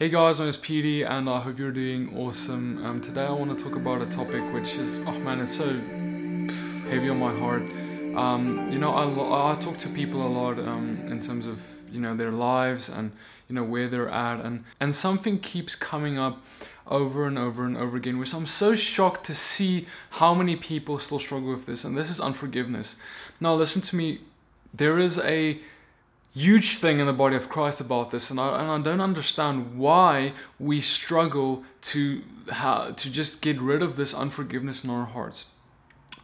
Hey guys, my name is Petey and I hope you're doing awesome. Um, today I want to talk about a topic which is, oh man, it's so heavy on my heart. Um, you know, I, I talk to people a lot um, in terms of, you know, their lives and, you know, where they're at. And, and something keeps coming up over and over and over again, which I'm so shocked to see how many people still struggle with this. And this is unforgiveness. Now, listen to me. There is a huge thing in the body of Christ about this, and I, and I don't understand why we struggle to ha- to just get rid of this unforgiveness in our hearts.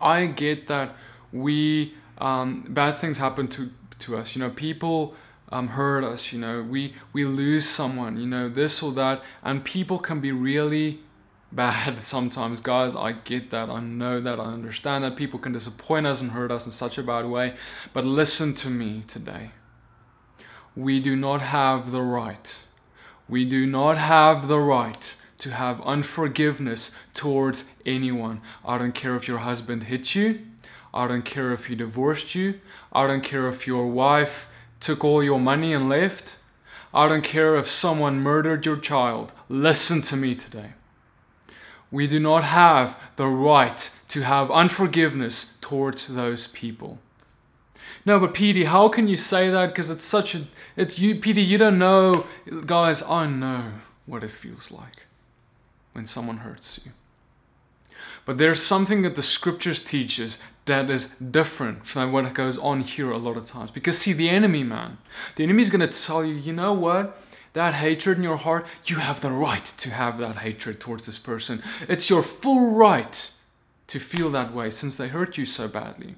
I get that we um, bad things happen to to us. You know, people um, hurt us. You know, we we lose someone. You know, this or that, and people can be really bad sometimes guys i get that i know that i understand that people can disappoint us and hurt us in such a bad way but listen to me today we do not have the right. We do not have the right to have unforgiveness towards anyone. I don't care if your husband hit you. I don't care if he divorced you. I don't care if your wife took all your money and left. I don't care if someone murdered your child. Listen to me today. We do not have the right to have unforgiveness towards those people. No, but Petey, how can you say that? Because it's such a. It's you, Petey, You don't know, guys. I know what it feels like when someone hurts you. But there's something that the scriptures teaches that is different from what goes on here a lot of times. Because see, the enemy, man, the enemy is going to tell you, you know what? That hatred in your heart, you have the right to have that hatred towards this person. It's your full right to feel that way since they hurt you so badly.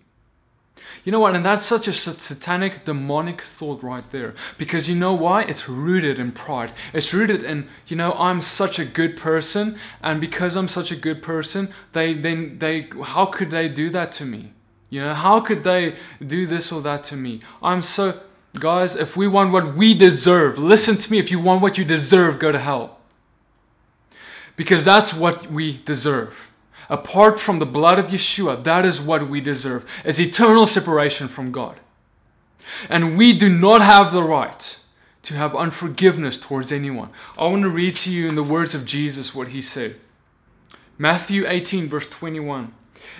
You know what? And that's such a satanic, demonic thought right there. Because you know why? It's rooted in pride. It's rooted in, you know, I'm such a good person, and because I'm such a good person, they then they how could they do that to me? You know, how could they do this or that to me? I'm so guys, if we want what we deserve, listen to me, if you want what you deserve, go to hell. Because that's what we deserve apart from the blood of Yeshua, that is what we deserve, is eternal separation from God. And we do not have the right to have unforgiveness towards anyone. I want to read to you in the words of Jesus what he said. Matthew 18, verse 21.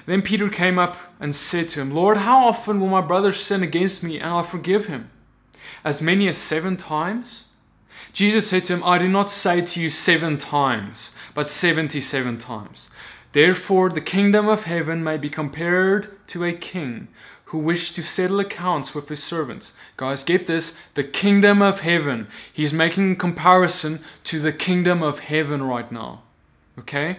Then Peter came up and said to him, Lord, how often will my brother sin against me and I'll forgive him? As many as seven times? Jesus said to him, I do not say to you seven times, but 77 times. Therefore, the kingdom of heaven may be compared to a king who wished to settle accounts with his servants. Guys, get this the kingdom of heaven. He's making comparison to the kingdom of heaven right now. Okay?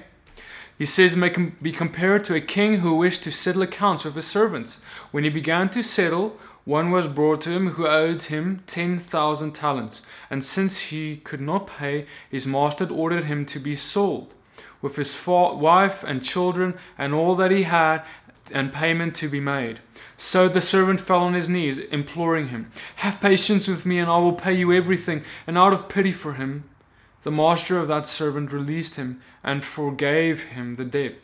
He says, may be compared to a king who wished to settle accounts with his servants. When he began to settle, one was brought to him who owed him 10,000 talents. And since he could not pay, his master ordered him to be sold with his wife and children and all that he had, and payment to be made. So the servant fell on his knees, imploring him, Have patience with me, and I will pay you everything. And out of pity for him, the master of that servant released him and forgave him the debt.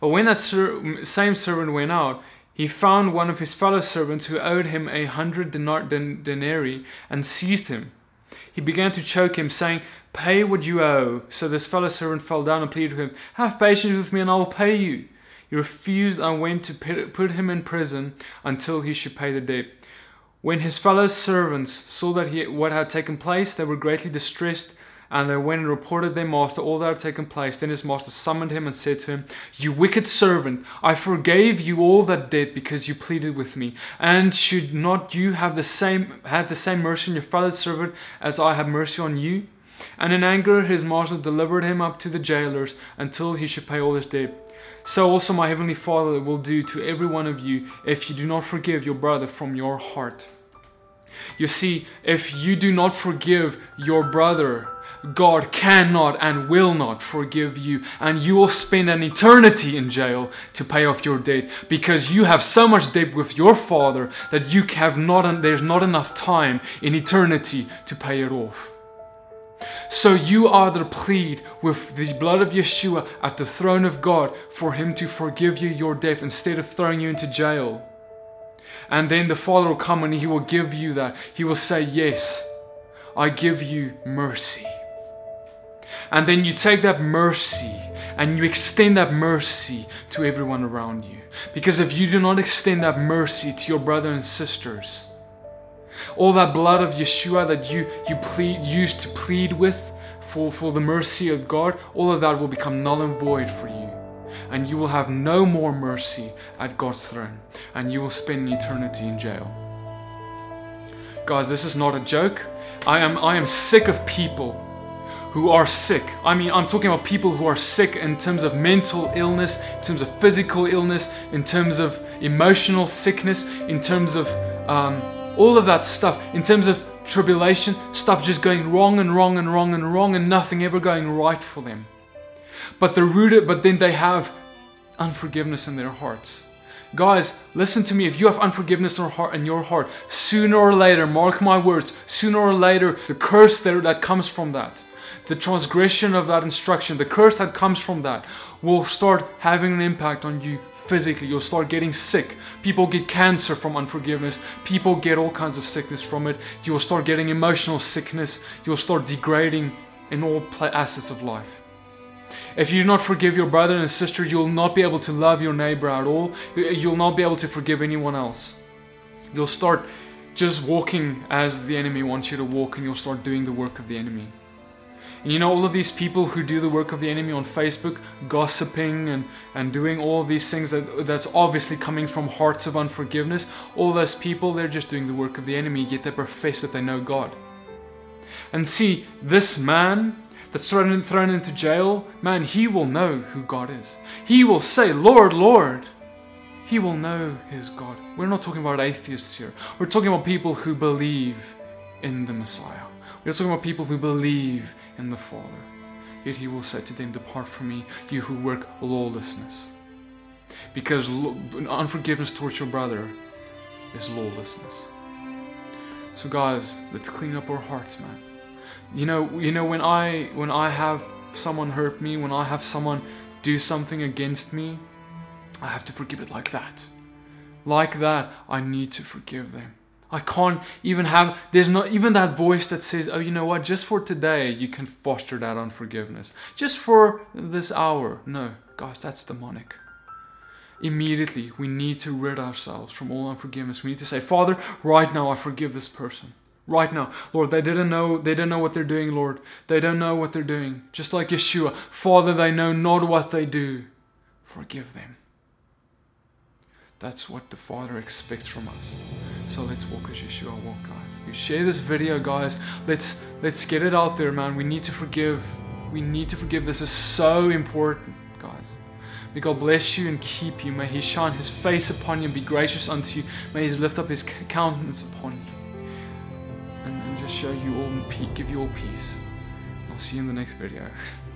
But when that ser- same servant went out, he found one of his fellow servants who owed him a hundred denarii and seized him. He began to choke him, saying, Pay what you owe. So this fellow servant fell down and pleaded with him, Have patience with me, and I will pay you. He refused and went to put him in prison until he should pay the debt. When his fellow servants saw that he, what had taken place, they were greatly distressed, and they went and reported their master all that had taken place. Then his master summoned him and said to him, You wicked servant, I forgave you all that debt because you pleaded with me. And should not you have the same had the same mercy on your fellow servant as I have mercy on you? And in anger his master delivered him up to the jailers until he should pay all his debt. So also my heavenly Father will do to every one of you if you do not forgive your brother from your heart. You see, if you do not forgive your brother, God cannot and will not forgive you, and you will spend an eternity in jail to pay off your debt because you have so much debt with your Father that you have not. There's not enough time in eternity to pay it off. So you are to plead with the blood of Yeshua at the throne of God for Him to forgive you your debt instead of throwing you into jail. And then the Father will come and He will give you that. He will say, Yes, I give you mercy. And then you take that mercy and you extend that mercy to everyone around you. Because if you do not extend that mercy to your brothers and sisters, all that blood of Yeshua that you, you plead, used to plead with for, for the mercy of God, all of that will become null and void for you. And you will have no more mercy at God's throne. And you will spend eternity in jail. Guys, this is not a joke. I am, I am sick of people who are sick. I mean, I'm talking about people who are sick in terms of mental illness, in terms of physical illness, in terms of emotional sickness, in terms of um, all of that stuff, in terms of tribulation, stuff just going wrong and wrong and wrong and wrong and nothing ever going right for them. But they're rooted, but then they have unforgiveness in their hearts. Guys, listen to me. If you have unforgiveness in your heart, sooner or later, mark my words, sooner or later, the curse that comes from that, the transgression of that instruction, the curse that comes from that, will start having an impact on you physically. You'll start getting sick. People get cancer from unforgiveness. People get all kinds of sickness from it. You'll start getting emotional sickness. You'll start degrading in all assets of life. If you do not forgive your brother and sister, you'll not be able to love your neighbor at all. You'll not be able to forgive anyone else. You'll start just walking as the enemy wants you to walk, and you'll start doing the work of the enemy. And you know, all of these people who do the work of the enemy on Facebook, gossiping and, and doing all these things that, that's obviously coming from hearts of unforgiveness, all those people, they're just doing the work of the enemy, yet they profess that they know God. And see, this man that's thrown, thrown into jail, man, he will know who God is. He will say, Lord, Lord. He will know his God. We're not talking about atheists here. We're talking about people who believe in the Messiah. We're talking about people who believe in the Father. Yet he will say to them, Depart from me, you who work lawlessness. Because unforgiveness towards your brother is lawlessness. So guys, let's clean up our hearts, man you know you know when i when i have someone hurt me when i have someone do something against me i have to forgive it like that like that i need to forgive them i can't even have there's not even that voice that says oh you know what just for today you can foster that unforgiveness just for this hour no guys that's demonic immediately we need to rid ourselves from all unforgiveness we need to say father right now i forgive this person right now. Lord, they didn't know they didn't know what they're doing, Lord. They don't know what they're doing. Just like Yeshua, Father, they know not what they do. Forgive them. That's what the Father expects from us. So let's walk as Yeshua walk, guys. You share this video, guys. Let's let's get it out there, man. We need to forgive. We need to forgive. This is so important, guys. May God bless you and keep you. May He shine His face upon you and be gracious unto you. May He lift up His countenance upon you And just show you all, peace. give you all peace. I'll see you in the next video.